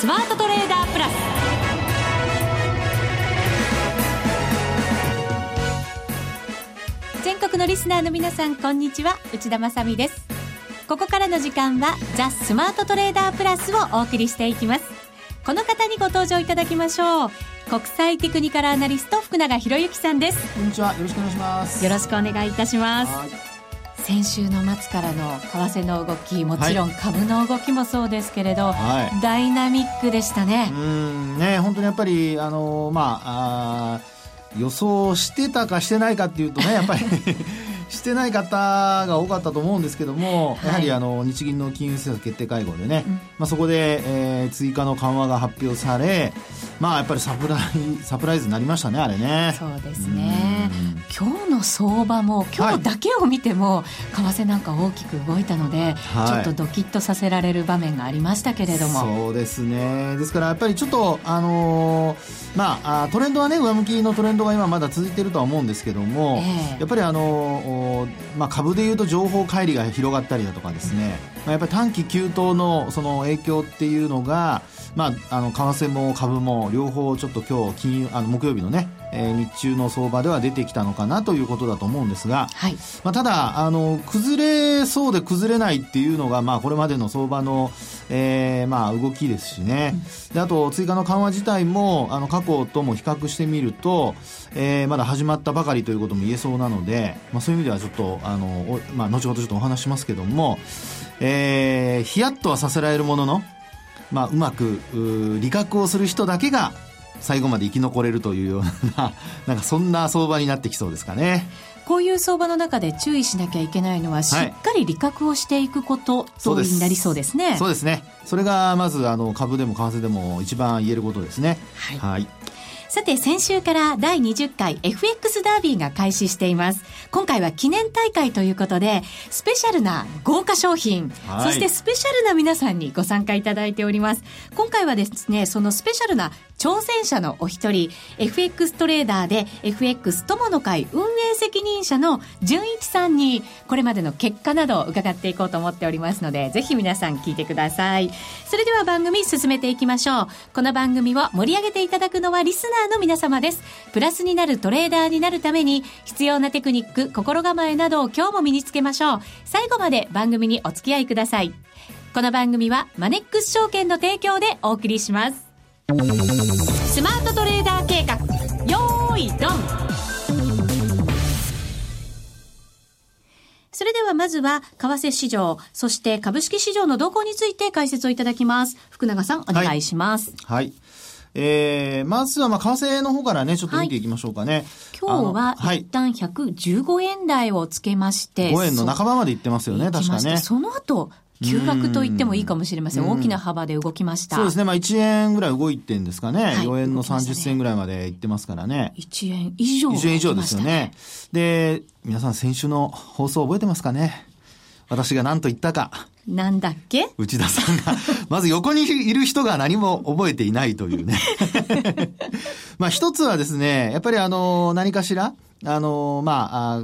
スマートトレーダープラス。全国のリスナーの皆さんこんにちは。内田まさです。ここからの時間はザ・スマートトレーダープラスをお送りしていきます。この方にご登場いただきましょう。国際テクニカルアナリスト福永博之さんです。こんにちは。よろしくお願いします。よろしくお願いいたします先週の末からの為替の動きもちろん株の動きもそうですけれど、はい、ダイナミックでしたね。うんね本当にやっぱりあのまああ予想してたかしてないかっていうとね やっぱりしてない方が多かったと思うんですけども、はい、やはりあの日銀の金融政策決定会合でね、うん、まあ、そこで、えー、追加の緩和が発表され、まあ、やっぱりサプライサプライズになりましたね、あれね。そうですね。今日の相場も、今日だけを見ても、はい、為替なんか大きく動いたので、はい、ちょっとドキッとさせられる場面がありましたけれども。そうですね。ですから、やっぱりちょっと、あのー、まあ、トレンドはね、上向きのトレンドが今まだ続いているとは思うんですけども、えー、やっぱりあのーまあ、株でいうと情報乖離が広がったりだとかですね、まあ、やっぱり短期急騰のその影響っていうのが、まあ、あの為替も株も両方ちょっと今日金あの木曜日のね、えー、日中の相場では出てきたのかなということだと思うんですが、はい。まあ、ただあの崩れそうで崩れないっていうのが、まあ、これまでの相場の、えーまあ、動きですしね、うん、であと追加の緩和自体もあの過去とも比較してみると、えー、まだ始まったばかりということも言えそうなので、まあ、そういう意味ではちょっとあの、まあ、後ほどちょっとお話しますけども、えー、ヒヤッとはさせられるもののまあ、うまく利確をする人だけが最後まで生き残れるというような なんかそんな相場になってきそうですかね。こういう相場の中で注意しなきゃいけないのは、しっかり利確をしていくこととになりそうですね。そうですね。それがまずあの株でも為替でも一番言えることですね。はい。はいさて、先週から第20回 FX ダービーが開始しています。今回は記念大会ということで、スペシャルな豪華商品、はい、そしてスペシャルな皆さんにご参加いただいております。今回はですね、そのスペシャルな挑戦者のお一人、FX トレーダーで FX 友の会運営責任者の純一さんに、これまでの結果などを伺っていこうと思っておりますので、ぜひ皆さん聞いてください。それでは番組進めていきましょう。この番組を盛り上げていただくのはリスナーの皆様です。プラスになるトレーダーになるために、必要なテクニック、心構えなどを今日も身につけましょう。最後まで番組にお付き合いください。この番組はマネックス証券の提供でお送りします。スマートトレーダー計画よーいドンそれではまずは、為替市場、そして株式市場の動向について解説をいただきます。福永さん、お願いします。はい、はいえー、まずは、まあ、為替の方からね、ちょっと見ていきましょうかね。はい、今日は、一旦115円台をつけまして、5円の半ばまでいってますよね、確かね。その後、急落と言ってもいいかもしれません。大きな幅で動きました。そうですね。まあ1円ぐらい動いてんですかね。はい、4円の30銭ぐらいまでいってますからね。1円以上、1円以上ですよね。で、皆さん先週の放送覚えてますかね？私が何と言ったか。なんだっけ？内田さんが、まず横にいる人が何も覚えていないというね。まあ一つはですね、やっぱりあの、何かしら、あの、まあ、あ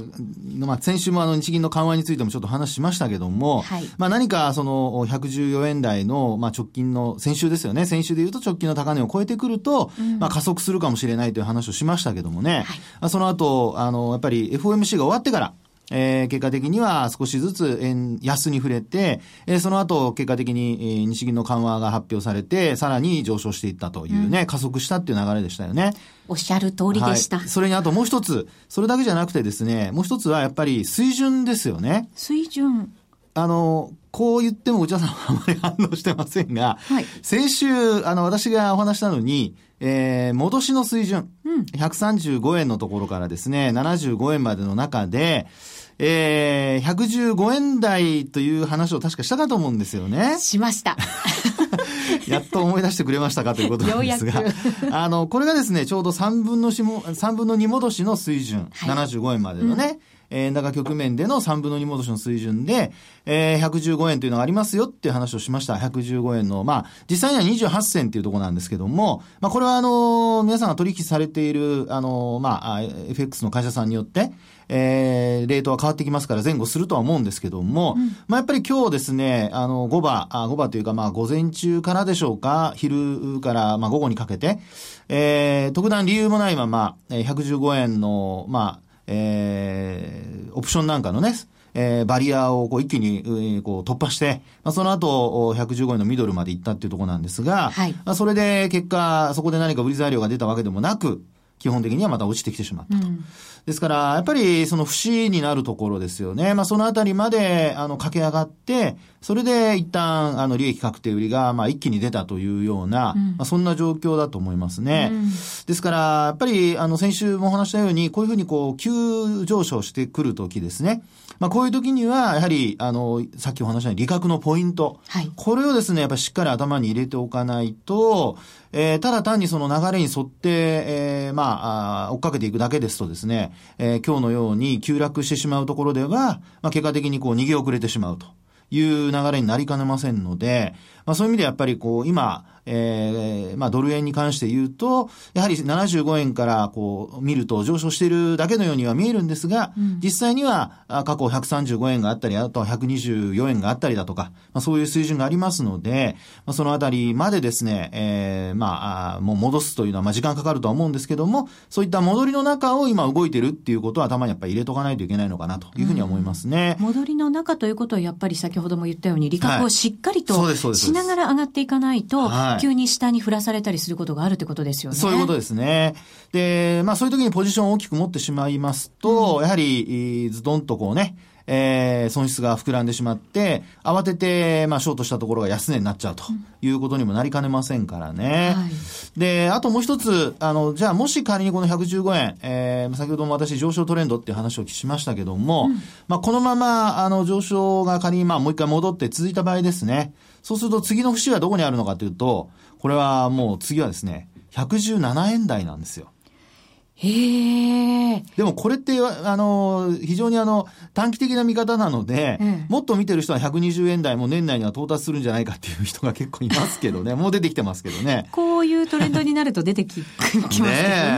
まあ、先週もあの日銀の緩和についてもちょっと話しましたけども、はい、まあ何かその114円台の、まあ直近の、先週ですよね、先週で言うと直近の高値を超えてくると、うん、まあ加速するかもしれないという話をしましたけどもね、はい、その後、あの、やっぱり FOMC が終わってから、えー、結果的には少しずつ円安に触れて、えー、その後結果的に、えー、日銀の緩和が発表されて、さらに上昇していったというね、うん、加速したっていう流れでしたよね。おっしゃる通りでした、はい。それにあともう一つ、それだけじゃなくてですね、もう一つはやっぱり水準ですよね。水準。あの、こう言っても内田さんはあまり反応してませんが、はい、先週、あの、私がお話したのに、えー、戻しの水準、うん、135円のところからですね、75円までの中で、えー、115円台という話を確かしたかと思うんですよね。しました。やっと思い出してくれましたかということなんですが。あの、これがですね、ちょうど3分の4も、3分の2戻しの水準、はい、75円までのね、円高局面での3分の2戻しの水準で、えー、115円というのがありますよっていう話をしました。115円の、まあ、実際には28銭っていうところなんですけども、まあ、これはあの、皆さんが取引されている、あの、まあ、FX の会社さんによって、えー、レートは変わってきますから前後するとは思うんですけども、うん、まあやっぱり今日ですね、あの、5番、あ5番というかまあ午前中からでしょうか、昼からまあ午後にかけて、えー、特段理由もないまま、115円の、まあ、えー、オプションなんかのね、えー、バリアをこう一気に、えー、こう突破して、まあ、その後、115円のミドルまで行ったっていうところなんですが、はい、まあ、それで結果、そこで何か売り材料が出たわけでもなく、基本的にはまた落ちてきてしまったと。うん、ですから、やっぱりその節になるところですよね。まあそのあたりまで、あの、駆け上がって、それで一旦、あの、利益確定売りが、まあ一気に出たというような、うん、まあそんな状況だと思いますね。うん、ですから、やっぱり、あの、先週もお話したように、こういうふうにこう、急上昇してくるときですね。まあこういう時には、やはり、あの、さっきお話したように、利確のポイント。はい。これをですね、やっぱりしっかり頭に入れておかないと、えー、ただ単にその流れに沿って、えー、まあ、追っかけていくだけですとですね、えー、今日のように急落してしまうところでは、まあ、結果的にこう逃げ遅れてしまうという流れになりかねませんので、まあそういう意味でやっぱりこう、今、えー、まあドル円に関して言うと、やはり75円からこう見ると上昇しているだけのようには見えるんですが、うん、実際には過去135円があったり、あとは124円があったりだとか、まあそういう水準がありますので、まあそのあたりまでですね、えー、まあ、もう戻すというのはまあ時間かかるとは思うんですけども、そういった戻りの中を今動いてるっていうことは頭にやっぱり入れとかないといけないのかなというふうには思いますね。うん、戻りの中ということはやっぱり先ほども言ったように利確をしっかりとしながら上がっていかないと、はい急に下に振らされたりすることがあるってことですよね。そういうことですね。で、まあそういう時にポジションを大きく持ってしまいますと、うん、やはり、ズドンとこうね、えー、損失が膨らんでしまって、慌てて、まあ、ショートしたところが安値になっちゃうということにもなりかねませんからね。はい、で、あともう一つ、あの、じゃあもし仮にこの115円、えー、先ほども私上昇トレンドっていう話をしましたけども、うん、まあ、このまま、あの、上昇が仮にまあ、もう一回戻って続いた場合ですね、そうすると次の節はどこにあるのかというと、これはもう次はですね、117円台なんですよ。へえ。でもこれって、あの、非常にあの、短期的な見方なので、うん、もっと見てる人は120円台も年内には到達するんじゃないかっていう人が結構いますけどね。もう出てきてますけどね。こういうトレンドになると出てき、きますね。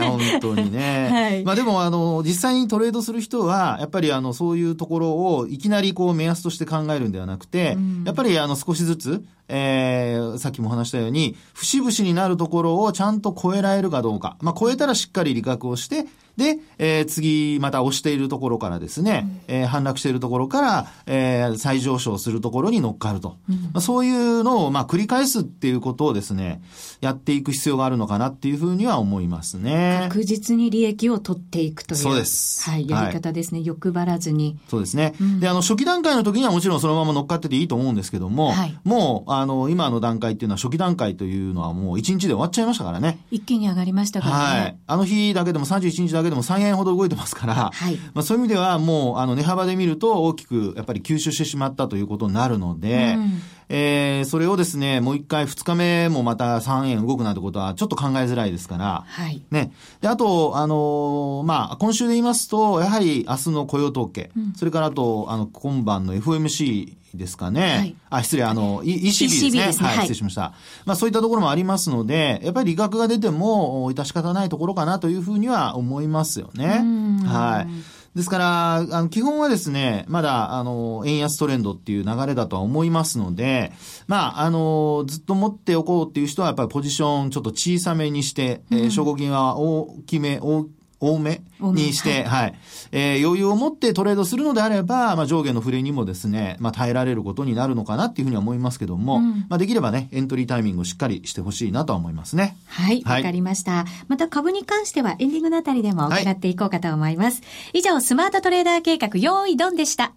ね本当にね。はい。まあでもあの、実際にトレードする人は、やっぱりあの、そういうところをいきなりこう目安として考えるんではなくて、うん、やっぱりあの、少しずつ、えー、さっきも話したように、節々になるところをちゃんと超えられるかどうか。まあ、超えたらしっかり利確をして、で、えー、次、また押しているところからですね、うん、えー、反落しているところから、えー、再上昇するところに乗っかると。うん、まあ、そういうのを、まあ、繰り返すっていうことをですね、やっていく必要があるのかなっていうふうには思いますね。確実に利益を取っていくという。そうです。はい、やり方ですね。はい、欲張らずに。そうですね。うん、で、あの、初期段階の時にはもちろんそのまま乗っかってていいと思うんですけども、はい、もう、あの、今の段階っていうのは初期段階というのはもう1日で終わっちゃいましたからね。一気に上がりましたからね。はい。あの日だけでも31日だけでも3円ほど動いてますから、はい、まあそういう意味ではもう、あの、値幅で見ると大きくやっぱり吸収してしまったということになるので、うん、えー、それをですね、もう一回2日目もまた3円動くなんてことはちょっと考えづらいですから、はい。ね。で、あと、あのー、まあ、今週で言いますと、やはり明日の雇用統計、うん、それからあと、あの、今晩の FOMC ですかね。はい、あ、失礼、あの、ECB ですね。ですねはい、失礼しました。まあそういったところもありますので、やっぱり利確が出ても、致し方ないところかなというふうには思いますよね。はい。ですから、あの、基本はですね、まだ、あの、円安トレンドっていう流れだとは思いますので、まあ、あの、ずっと持っておこうっていう人は、やっぱりポジションちょっと小さめにして、うん、えー、証拠金は大きめ、大多めにして、はい、はい、えー、余裕を持ってトレードするのであれば、まあ、上下の触れにもですね、まあ、耐えられることになるのかなっていうふうには思いますけども、うん、まあ、できればね、エントリータイミングをしっかりしてほしいなとは思いますね。はい、わ、はい、かりました。また株に関してはエンディングのあたりでも伺っていこうかと思います。はい、以上、スマートトレーダー計画、用意ドンでした。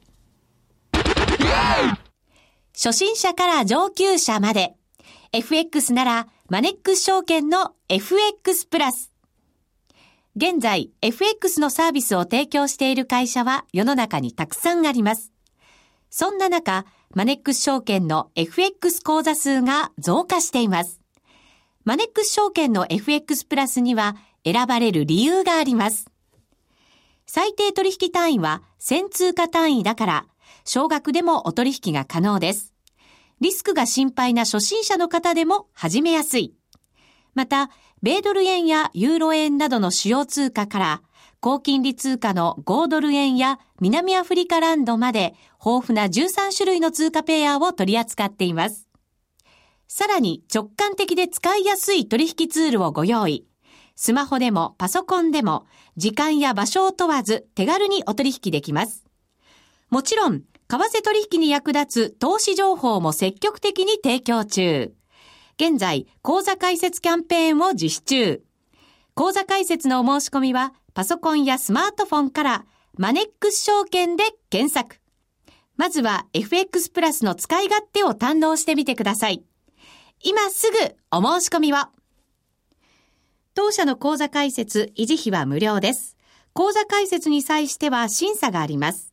初心者から上級者まで、FX なら、マネックス証券の FX プラス。現在、FX のサービスを提供している会社は世の中にたくさんあります。そんな中、マネックス証券の FX 口座数が増加しています。マネックス証券の FX プラスには選ばれる理由があります。最低取引単位は1000通貨単位だから、少額でもお取引が可能です。リスクが心配な初心者の方でも始めやすい。また、米ドル円やユーロ円などの主要通貨から、高金利通貨の5ドル円や南アフリカランドまで豊富な13種類の通貨ペアを取り扱っています。さらに直感的で使いやすい取引ツールをご用意。スマホでもパソコンでも時間や場所を問わず手軽にお取引できます。もちろん、為替取引に役立つ投資情報も積極的に提供中。現在、講座開設キャンペーンを実施中。講座開設のお申し込みは、パソコンやスマートフォンからマネックス証券で検索。まずは FX プラスの使い勝手を堪能してみてください。今すぐお申し込みを。当社の口座開設、維持費は無料です。口座開設に際しては審査があります。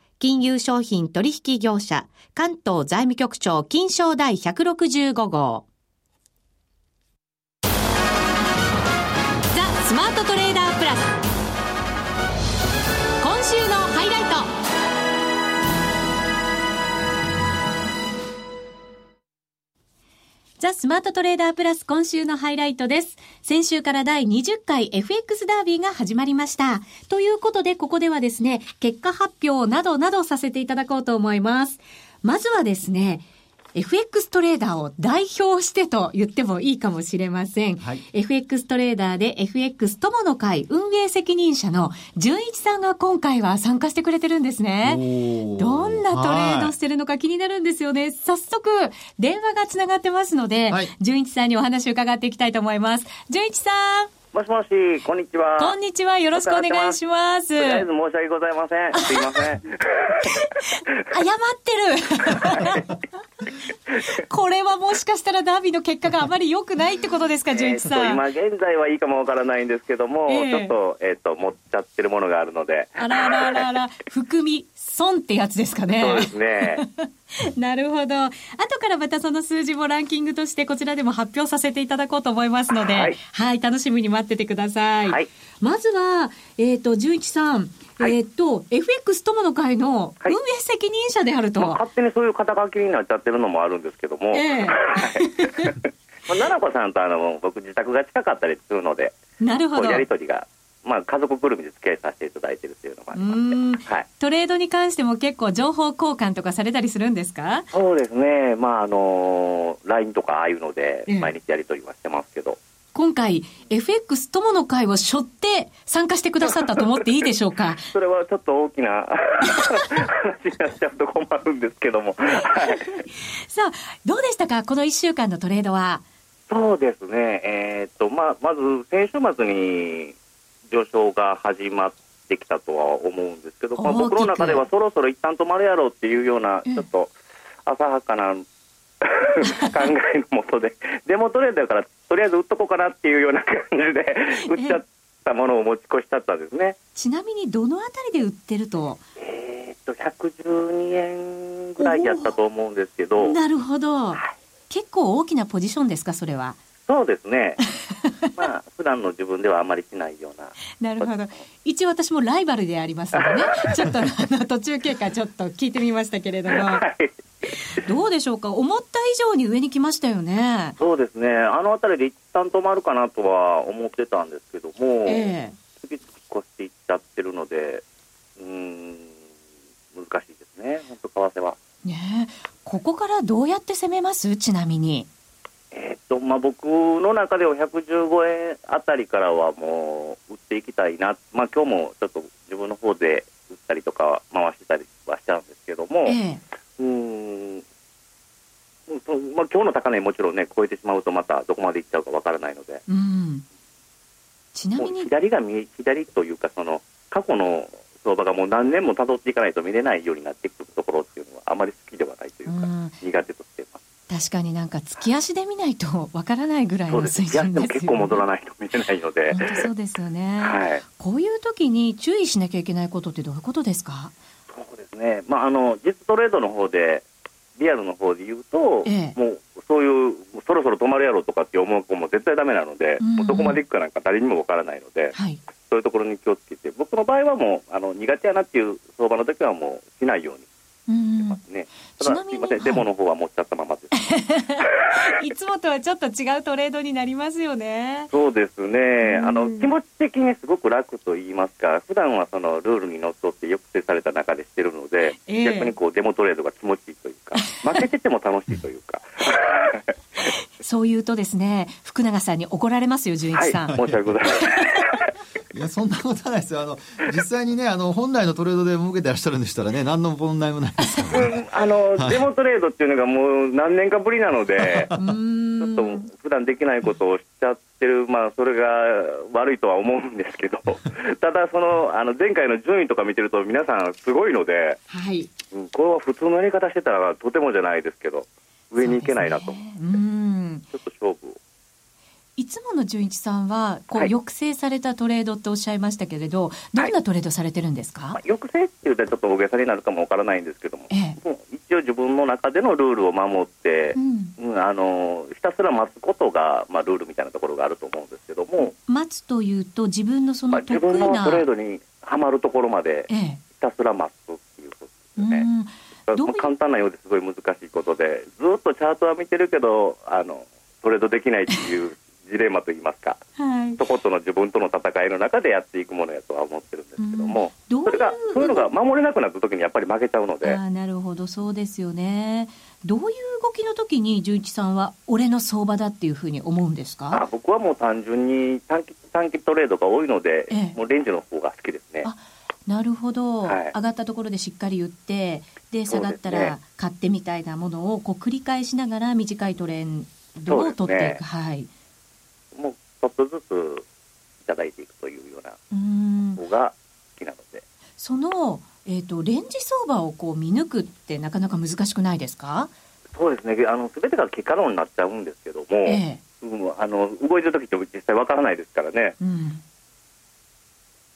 金融商品取引業者、関東財務局長金賞第165号。ザ・スマートトレーダープラス。今週のザ・スマートトレーダープラス今週のハイライトです。先週から第20回 FX ダービーが始まりました。ということで、ここではですね、結果発表などなどさせていただこうと思います。まずはですね、FX トレーダーを代表してと言ってもいいかもしれません。はい、FX トレーダーで FX 友の会運営責任者の純一さんが今回は参加してくれてるんですね。どんなトレードしてるのか気になるんですよね。早速、電話がつながってますので、はい、純一さんにお話を伺っていきたいと思います。純一さん。もしもし、こんにちは。こんにちは。よろしくお願いします。とりあえず申し訳ございません。すいません。謝ってる。これはもしかしたらダービーの結果があまり良くないってことですか、純一さん。今現在はいいかもわからないんですけども、えー、ちょっと、えっ、ー、と、持っちゃってるものがあるので。あらあらあらあら、含み損ってやつですかね。そうですね。なるほど。後からまたその数字もランキングとしてこちらでも発表させていただこうと思いますので、はい、はい、楽しみに待っててください。はい、まずは、えっ、ー、と、純一さん、はい、えっ、ー、と、FX 友の会の運営責任者であると、まあ、勝手にそういう肩書きになっちゃってるのもあるんですけども、えー、奈々子さんとあの僕自宅が近かったりするので、なるほど。やりとりがまあ、家族ぐるみで付き合いさせていただいてるっていうのもありまして、はい、トレードに関しても結構情報交換とかされたりするんですか？そうですね、まああの LINE とかああいうので毎日やり取りはしてますけど、今回 FX 友の会を背負って参加してくださったと思っていいでしょうか？それはちょっと大きな 話になっちゃうと困るんですけども、はい、さあどうでしたか？この1週間のトレードは。そうですね、えー、っとまあ、まず先週末に上昇が始まってきたとは思うんですけど、まあ、僕の中ではそろそろ一旦止まるやろうっていうような、ちょっと浅はかな考えのもとで、デモトレードだから、とりあえず売っとこうかなっていうような感じで、売っちゃったものを持ち越しちゃったんですね。ちなみに、どのあたりで売ってると？えー、っと、112円ぐらいやったと思うんですけど。なるほど。はい、結構大きなポジションですか、それは？そうですね。まあ、普段の自分ではあまりしないような。なるほど。一応私もライバルでありますのでね、ちょっとあの途中経過ちょっと聞いてみましたけれども。はい、どうでしょうか？思った以上に上に来ましたよね。そうですね。あの辺りで一旦止まるかなとは思ってたんですけども、えー、次々越していっちゃってるので、うん、難しいですね。本当為替は。ねここからどうやって攻めます？ちなみに。えー、っとまあ、僕の中では115円あたりからはもう売っていきたいな、まあ今日もちょっと自分の方で売ったりとか回してたりはしちゃうんですけども、えうんまあ、今日の高値もちろんね超えてしまうとまたどこまでいっちゃうかわからないので、うん、ちなみに。左が見左というかその過去の相場がもう何年も辿っていかないと見れないようになってくるところっていうのはあまり好きではないというか、苦手としています。確かになんか月足で見ないとわからないぐらいの水準ですよね。結構戻らないと見れないので。本当そうですよね。はい。こういう時に注意しなきゃいけないことってどういうことですか？そうですね。まああの実トレードの方でリアルの方で言うと、ええ、もうそういうそろそろ止まるやろとかって思う子も絶対ダメなので、うん、もうどこまでいくかなんか誰にもわからないので、はい、そういうところに気をつけて、僕の場合はもうあの苦手やなっていう相場の時はもうしないようにますね。ただすみません、はい、デモの方は持っちゃったままです。いつもとはちょっと違うトレードになりますよね。そうですね。あの気持ち的にすごく楽と言いますか、普段はそのルールにのっとって抑制された中でしてるので、えー、逆にこうデモトレードが気持ちいいというか、負けてても楽しいというか。そう言うとですね、福永さんに怒られますよ、純一さん。はい、申し訳ございません。いや、そんなことはないですよ。あの、実際にね、あの、本来のトレードで儲けてらっしゃるんでしたらね、何の問題もないですから、ね、あの、はい、デモトレードっていうのがもう何年かぶりなので、ちょっと普段できないことをしちゃってる、まあ、それが悪いとは思うんですけど、ただ、その、あの、前回の順位とか見てると皆さんすごいので、はい。これは普通のやり方してたらとてもじゃないですけど、上に行けないなと思って、ね、ちょっと勝負を。いつもの純一さんはこう、抑制されたトレードっておっしゃいましたけれど、どんなトレードされてるんですか、まあ、抑制っていうとちょっと大げさになるかもわからないんですけども、ええ、も一応自分の中でのルールを守って、うん、うん、あのひたすら待つことが、まあ、ルールみたいなところがあると思うんですけども待つというと自分のその得意な、まあ、自分のトレードにはまるところまでひたすら待つっていうことですよね。ええ、簡単なようですごい難しいことでずっとチャートは見てるけどあのトレードできないっていうジレンマといいますか、はい、そことの自分との戦いの中でやっていくものやとは思ってるんですけども、うん、それがそういうのが守れなくなった時にやっぱり負けちゃうので。あなるほど。そうですよね。どういう動きの時に純一さんは俺の相場だっていうふうに思うんですか？あ僕はもう単純に短期短期トレードが多いので、ええ、もうレンジの方が好きですね。なるほど、はい、上がったところでしっかり売ってで下がったら買ってみたいなものをこう繰り返しながら短いトレンドを取っていく、ね、はいもうちょっとずついただいていくというような方が好きなので。その、えーと、レンジ相場をこう見抜くってなかなか難しくないですか？そうですね。あの全てが結果論になっちゃうんですけども、ええ、うん、あの動いてる時って実際わからないですからね。うん。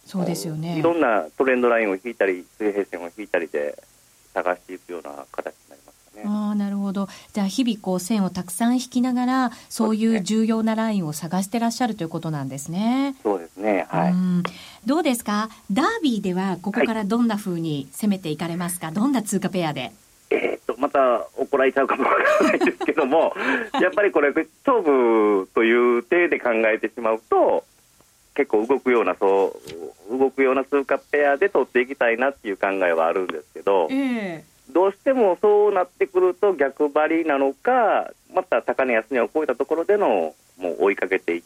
そうですよね。いろんなトレンドラインを引いたり水平線を引いたりで探していくような形ね。あなるほど。じゃあ日々こう線をたくさん引きながらそういう重要なラインを探してらっしゃるということなんですね。そうですね。はい。どうですか？ダービーではここからどんなふうに攻めていかれますか？はい、どんな通貨ペアで？えー、っとまた怒られちゃうかもわからないですけども やっぱりこれ勝負という体で考えてしまうと結構動くようなそう動くような通貨ペアで取っていきたいなっていう考えはあるんですけど、えーどうしてもそうなってくると逆張りなのかまた高値安値を超えたところでのもう追いかけていく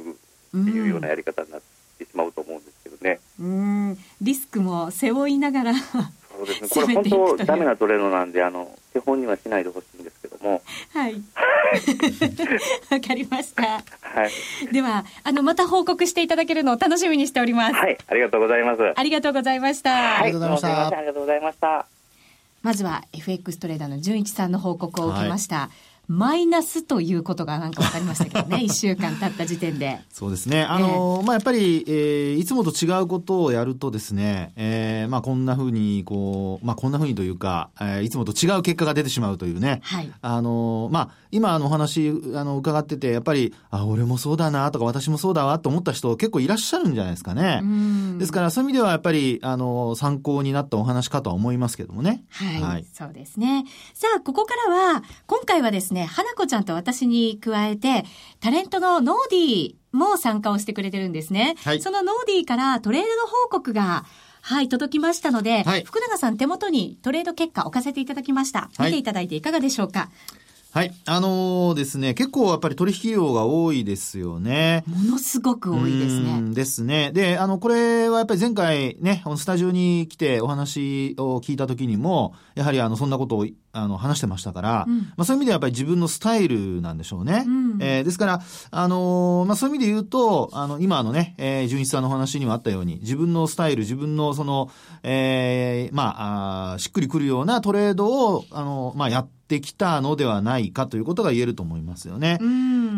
っていうようなやり方になってしまうと思うんですけどね。うん。リスクも背負いながらそうですね。これ本当ダメなトレードなんであの手本にはしないでほしいんですけども。はい。わかりました、はい、ではあのまた報告していただけるのを楽しみにしております。はい。ありがとうございます。ありがとうございました、はい、ありがとうございました。ありがとうございましたまずは FX トレーダーの純一さんの報告を受けました。はいマイナスということがなんか分かりましたけどね、1週間経った時点で。そうですね。あの、えー、まあ、やっぱり、えー、いつもと違うことをやるとですね、えー、まあ、こんなふうに、こう、まあ、こんなふうにというか、えー、いつもと違う結果が出てしまうというね。はい。あの、まあ、今あのお話、あの、伺ってて、やっぱり、あ、俺もそうだなとか、私もそうだわと思った人結構いらっしゃるんじゃないですかね。ですから、そういう意味ではやっぱり、あの、参考になったお話かとは思いますけどもね。はい。はい、そうですね。さあ、ここからは、今回はですね、花子ちゃんと私に加えて、タレントのノーディーも参加をしてくれてるんですね。はい、そのノーディーからトレードの報告が、はい、届きましたので、はい、福永さん手元にトレード結果置かせていただきました。見ていただいていかがでしょうか、はい。あのー、ですね、結構やっぱり取引量が多いですよね。ものすごく多いですね。ですね。で、あの、これはやっぱり前回ね、スタジオに来てお話を聞いた時にも、やはりあの、そんなことをあの話してましたから、うん、まあ、そういう意味ではやっぱり自分のスタイルなんでしょうね。うん、えー、ですから、あのー、まあ、そういう意味で言うと、あの、今のね、えー、純一さんのお話にもあったように、自分のスタイル、自分のその、えー、まあ、あしっくりくるようなトレードを、あの、まあ、やって、ってきたのではないかということが言えると思いますよね。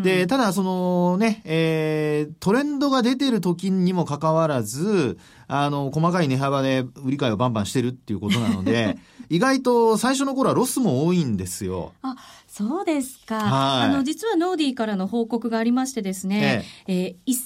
で、ただそのね、えー、トレンドが出てる時にもかかわらず、あの、細かい値幅で売り買いをバンバンしてるっていうことなので、意外と最初の頃はロスも多いんですよ。あ、そうですか。はい、あの、実はノーディーからの報告がありましてですね、えええー、1000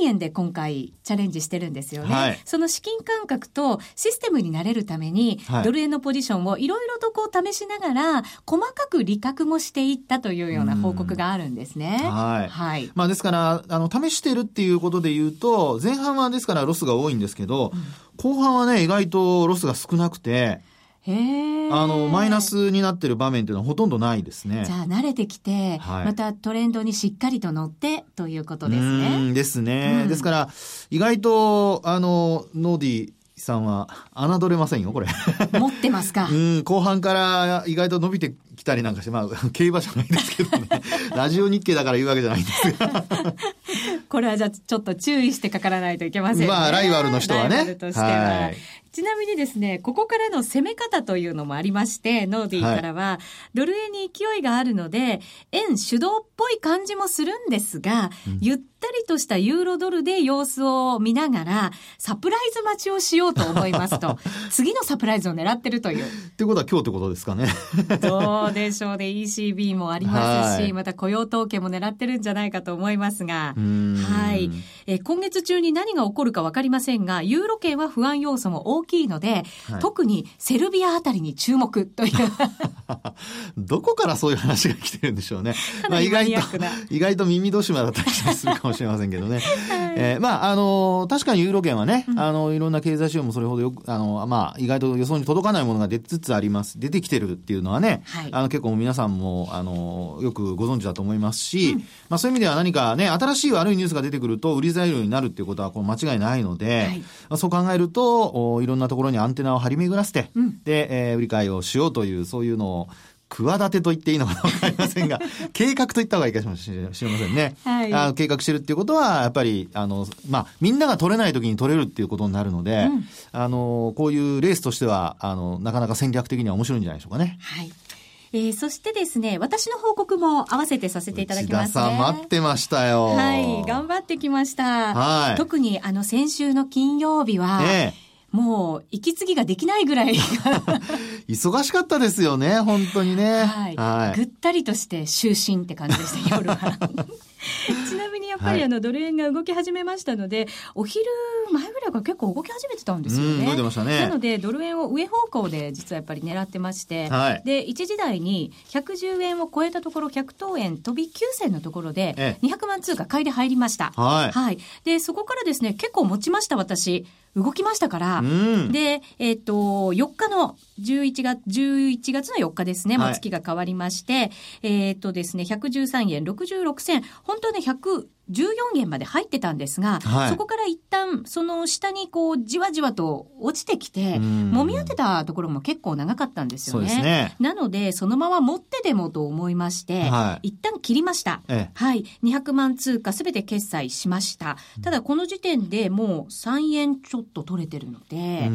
万円で今回チャレンジしてるんですよね。はい、その資金感覚とシステムになれるために、はい、ドル円のポジションをいろいろとこう試しながら、細かく利確もしていったというような報告があるんですね。はい。はい。まあですから、あの、試してるっていうことで言うと、前半はですからロスが多いんですけど、うん、後半はね、意外とロスが少なくて、あの、マイナスになってる場面っていうのはほとんどないですね。じゃあ慣れてきて、はい、またトレンドにしっかりと乗ってということですね。ですね、うん。ですから、意外と、あの、ノーディさんは侮れませんよ、これ。持ってますか。うん、後半から意外と伸びてきたりなんかして、まあ、競馬じゃないですけどね。ラジオ日経だから言うわけじゃないんですが。これはじゃあちょっと注意してかからないといけませんね。まあ、ライバルの人はね。ライバルとしては。はいちなみにですね、ここからの攻め方というのもありまして、ノーディーからは、はい、ドル円に勢いがあるので、円主導っぽい感じもするんですが、うん、ゆったりとしたユーロドルで様子を見ながら、サプライズ待ちをしようと思いますと、次のサプライズを狙ってるという。ってことは今日ってことですかね。どうでしょうね。ECB もありますし、はい、また雇用統計も狙ってるんじゃないかと思いますが、はい。え今月中に何が起こるかわかりませんが、ユーロ圏は不安要素も大きいので、はい、特にセルビアあたりに注目という。どこからそういう話が来てるんでしょうね。まあ意外と、意外と耳戸島だったりするかもしれませんけどね。はい、えー、まあ、あの、確かにユーロ圏はね、うん、あの、いろんな経済指標もそれほどよく、あの、まあ、意外と予想に届かないものが出つつあります。出てきてるっていうのはね、はい、あの、結構皆さんも、あの、よくご存知だと思いますし、うん、まあ、そういう意味では何かね、新しい悪いニュースが出てくると、売り材料になるっていうことは、こう間違いないので、はい、まあ、そう考えると、おいろんなところにアンテナを張り巡らせて、うん、で、えー、売り買いをしようという、そういうのを、企てと言っていいのかわかりませんが、計画と言った方がいいかもしれませんね。はい、あ計画してるっていうことは、やっぱり、あの、まあ、みんなが取れない時に取れるっていうことになるので、うん、あの、こういうレースとしては、あの、なかなか戦略的には面白いんじゃないでしょうかね。はい。えー、そしてですね、私の報告も合わせてさせていただきます、ね、さん待ってましたよ。はい、頑張ってきました。はい。特にあの先週の金曜日は、ええもう、息継ぎができないぐらい 忙しかったですよね、本当にね。はい。はい、ぐったりとして就寝って感じでした、夜は。ちなみにやっぱりあのドル円が動き始めましたので、はい、お昼前ぐらいから結構動き始めてたんですよね。動いてましたね。なのでドル円を上方向で実はやっぱり狙ってまして、はい、で1時台に110円を超えたところ100等円飛び9銭のところで200万通貨買いで入りました。はい。はい。でそこからですね結構持ちました私。動きましたから、うん、で、えっ、ー、と、4日の11月、11月の4日ですね、月が変わりまして、えっ、ー、とですね、113円66銭、本当はね、100、14円まで入ってたんですが、はい、そこから一旦その下にこうじわじわと落ちてきて、揉み当てたところも結構長かったんですよね。ねなので、そのまま持ってでもと思いまして、はい、一旦切りました。ええ、はい。200万通貨すべて決済しました。ただこの時点でもう3円ちょっと取れてるので、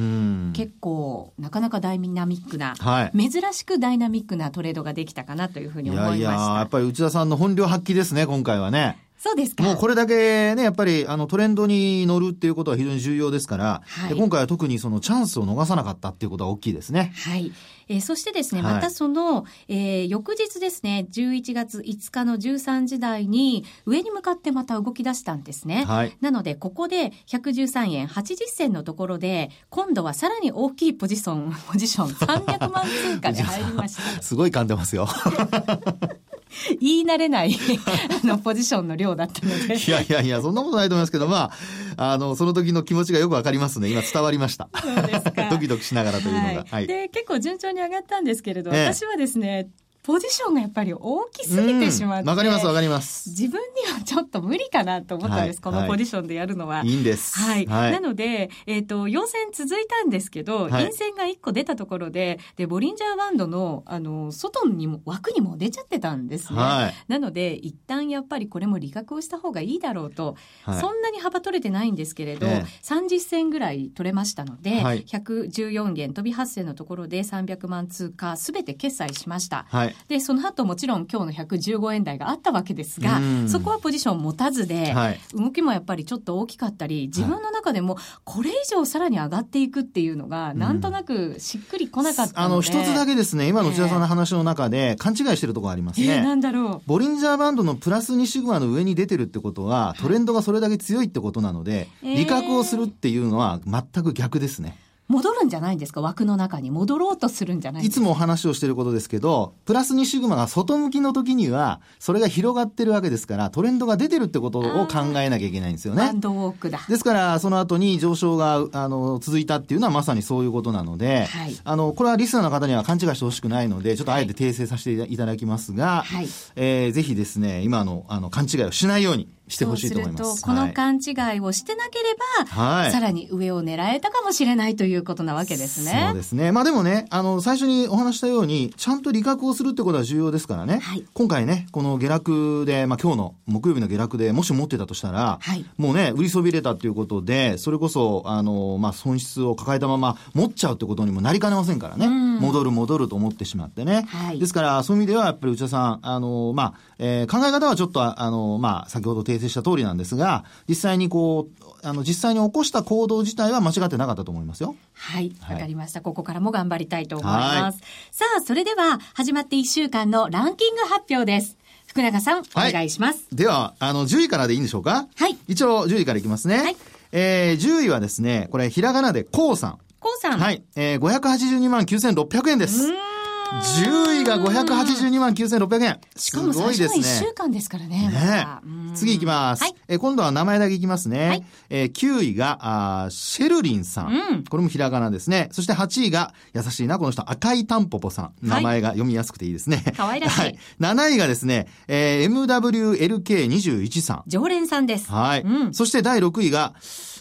結構なかなかダイナミックな、はい、珍しくダイナミックなトレードができたかなというふうに思いました。いやいや、やっぱり内田さんの本領発揮ですね、今回はね。そうですか。もうこれだけね、やっぱりあのトレンドに乗るっていうことは非常に重要ですから、はい、今回は特にそのチャンスを逃さなかったっていうことは大きいですね。はい。えー、そしてですね、またその、えー、翌日ですね、11月5日の13時台に上に向かってまた動き出したんですね。はい。なので、ここで113円80銭のところで、今度はさらに大きいポジション、ポジション300万通貨で入りました。すごい噛んでますよ。言い慣れない あの、ポジションの量だったので。いやいやいや、そんなことないと思いますけど、まあ、あの、その時の気持ちがよくわかりますね。今伝わりました。そうですか。ドキドキしながらというのが。はい。で、結構順調に上がったんですけれど、ええ、私はですね、ポジションがやっぱり大きすぎてしまって。わ、かりますわかります。自分にはちょっと無理かなと思ったんです、はい、このポジションでやるのは。いいんです。はい。はい、なので、えっ、ー、と、陽線続いたんですけど、陰線が1個出たところで、で、ボリンジャーバンドの、あの、外にも、枠にも出ちゃってたんですね。はい、なので、一旦やっぱりこれも利確をした方がいいだろうと、そんなに幅取れてないんですけれど、えー、30銭ぐらい取れましたので、はい、114元飛び発生のところで300万通貨すべて決済しました。はい、で、その後もちろん今日の115円台があったわけですが、そこはポジション持たずで、はい、動きもやっぱりちょっと大きかったり、自分の中でもこれ以上さらに上がっていくっていうのが、なんとなくしっくりこなかったので、あの、一つだけですね、今の内田さんの話の中で勘違いしてるところありますね。えー、なんだろう。ボリンジャーバンドのプラス2シグマの上に出てるってことは、トレンドがそれだけ強いってことなので、利確をするっていうのは全く逆ですね。戻るんじゃないんですか？枠の中に。戻ろうとするんじゃないいつもお話をしていることですけど、プラス2シグマが外向きの時には、それが広がってるわけですから、トレンドが出てるってことを考えなきゃいけないんですよね。バンドウォークだ。ですから、その後に上昇が、あの、続いたっていうのはまさにそういうことなので、はい、あの、これはリスナーの方には勘違いしてほしくないので、ちょっとあえて訂正させていただきますが、はい、えー、ぜひですね、今の、あの、勘違いをしないように、してほしいと思います。そうすると、この勘違いをしてなければ、はい、さらに上を狙えたかもしれないということなわけですね。そうですね。まあでもね、あの、最初にお話したように、ちゃんと利確をするってことは重要ですからね。はい、今回ね、この下落で、まあ今日の木曜日の下落でもし持ってたとしたら、はい、もうね、売りそびれたっていうことで、それこそ、あの、まあ損失を抱えたまま持っちゃうってことにもなりかねませんからね。戻る戻ると思ってしまってね。はい、ですから、そういう意味では、やっぱり内田さん、あの、まあ、えー、考え方はちょっと、あの、まあ、先ほど訂正した通りなんですが、が、実際にこう、あの、実際に起こした行動自体は間違ってなかったと思いますよ。はい。わ、かりました。ここからも頑張りたいと思います。さあ、それでは、始まって1週間のランキング発表です。福永さん、お願いします。では、あの、10位からでいいんでしょうか？はい。一応、10位からいきますね。はい。えー、10位はですね、これ、ひらがなで、こうさん。こうさん。はい。えー、582万9600円です。うん。10位が582万9600円。しかも最初の1週間ですからね。ね次行きます。はい、え今度は名前だけいきますね。はい、えー、9位があシェルリンさんうん、これもひらがなですね。そして8位が、優しいな、この人、赤いタンポポさん。名前が読みやすくていいですね。可、愛、らしい。はい。7位がですね、えー、MWLK21 さん。常連さんです。はい。うん、そして第6位が、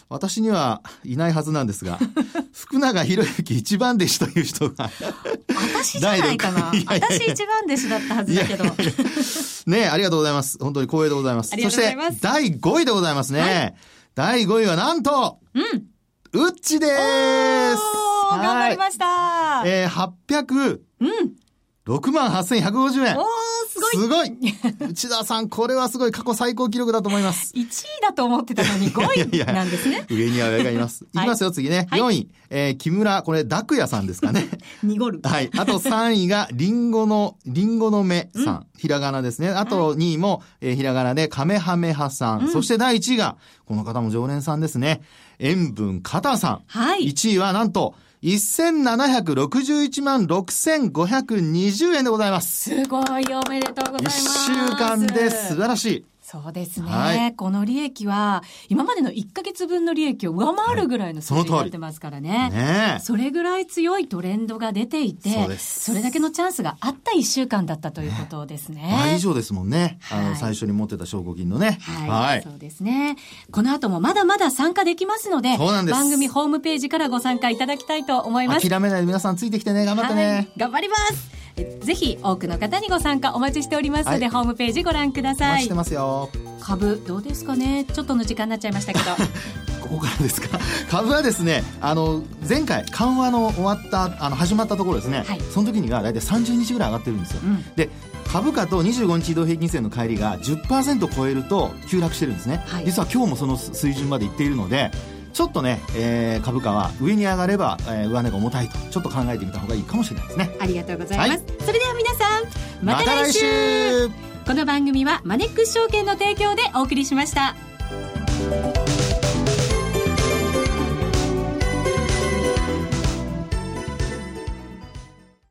私にはいないはずなんですが、福永博之一番弟子という人が私じゃないかな。私一番弟子だったはずだけど。ねありがとうございます。本当に光栄でございます。そして、第5位でございますね。はい、第5位はなんと、うん。うっちです頑張りました。えー、800、うん。6万8150円。おー、すごい。内田さん、これはすごい過去最高記録だと思います。1位だと思ってたのに5位なんですね。上には上がいます。いきますよ、次ね。4位、えー、木村、これ、ダクヤさんですかね。濁る。はい。あと3位が、リンゴの、リンゴの目さん。ひらがなですね。あと2位も、えー、ひらがなで、カメハメハさん。そして第1位が、この方も常連さんですね。塩分カタさん。はい。1位はなんと、1761万6520円でございます。すごい、おめでとうございます。1週間で素晴らしい。そうですね、はい、この利益は、今までの1か月分の利益を上回るぐらいの数字になってますからね。ねそれぐらい強いトレンドが出ていて、それだけのチャンスがあった1週間だったということですね。倍以上ですもんね。あの、最初に持ってた証拠金のね。はい。はい、そうですね。この後もまだまだ参加できますので、番組ホームページからご参加いただきたいと思います。諦めないで皆さんついてきてね、頑張ってね。はい、頑張ります。ぜひ多くの方にご参加お待ちしておりますので、はい、ホームページご覧ください。してますよ。株どうですかね？ちょっとの時間になっちゃいましたけど。ここからですか？株はですね、あの前回緩和の終わったあの始まったところですね。はい、その時には大体30日ぐらい上がってるんですよ。うん、で。株価と25日移動平均線の乖離が10%超えると急落してるんですね、はい、実は今日もその水準までいっているのでちょっとね、えー、株価は上に上がれば、えー、上値が重たいとちょっと考えてみた方がいいかもしれないですね。ありがとうございます、はい、それでは皆さんまた来週。ま、来週。この番組はマネックス証券の提供でお送りしました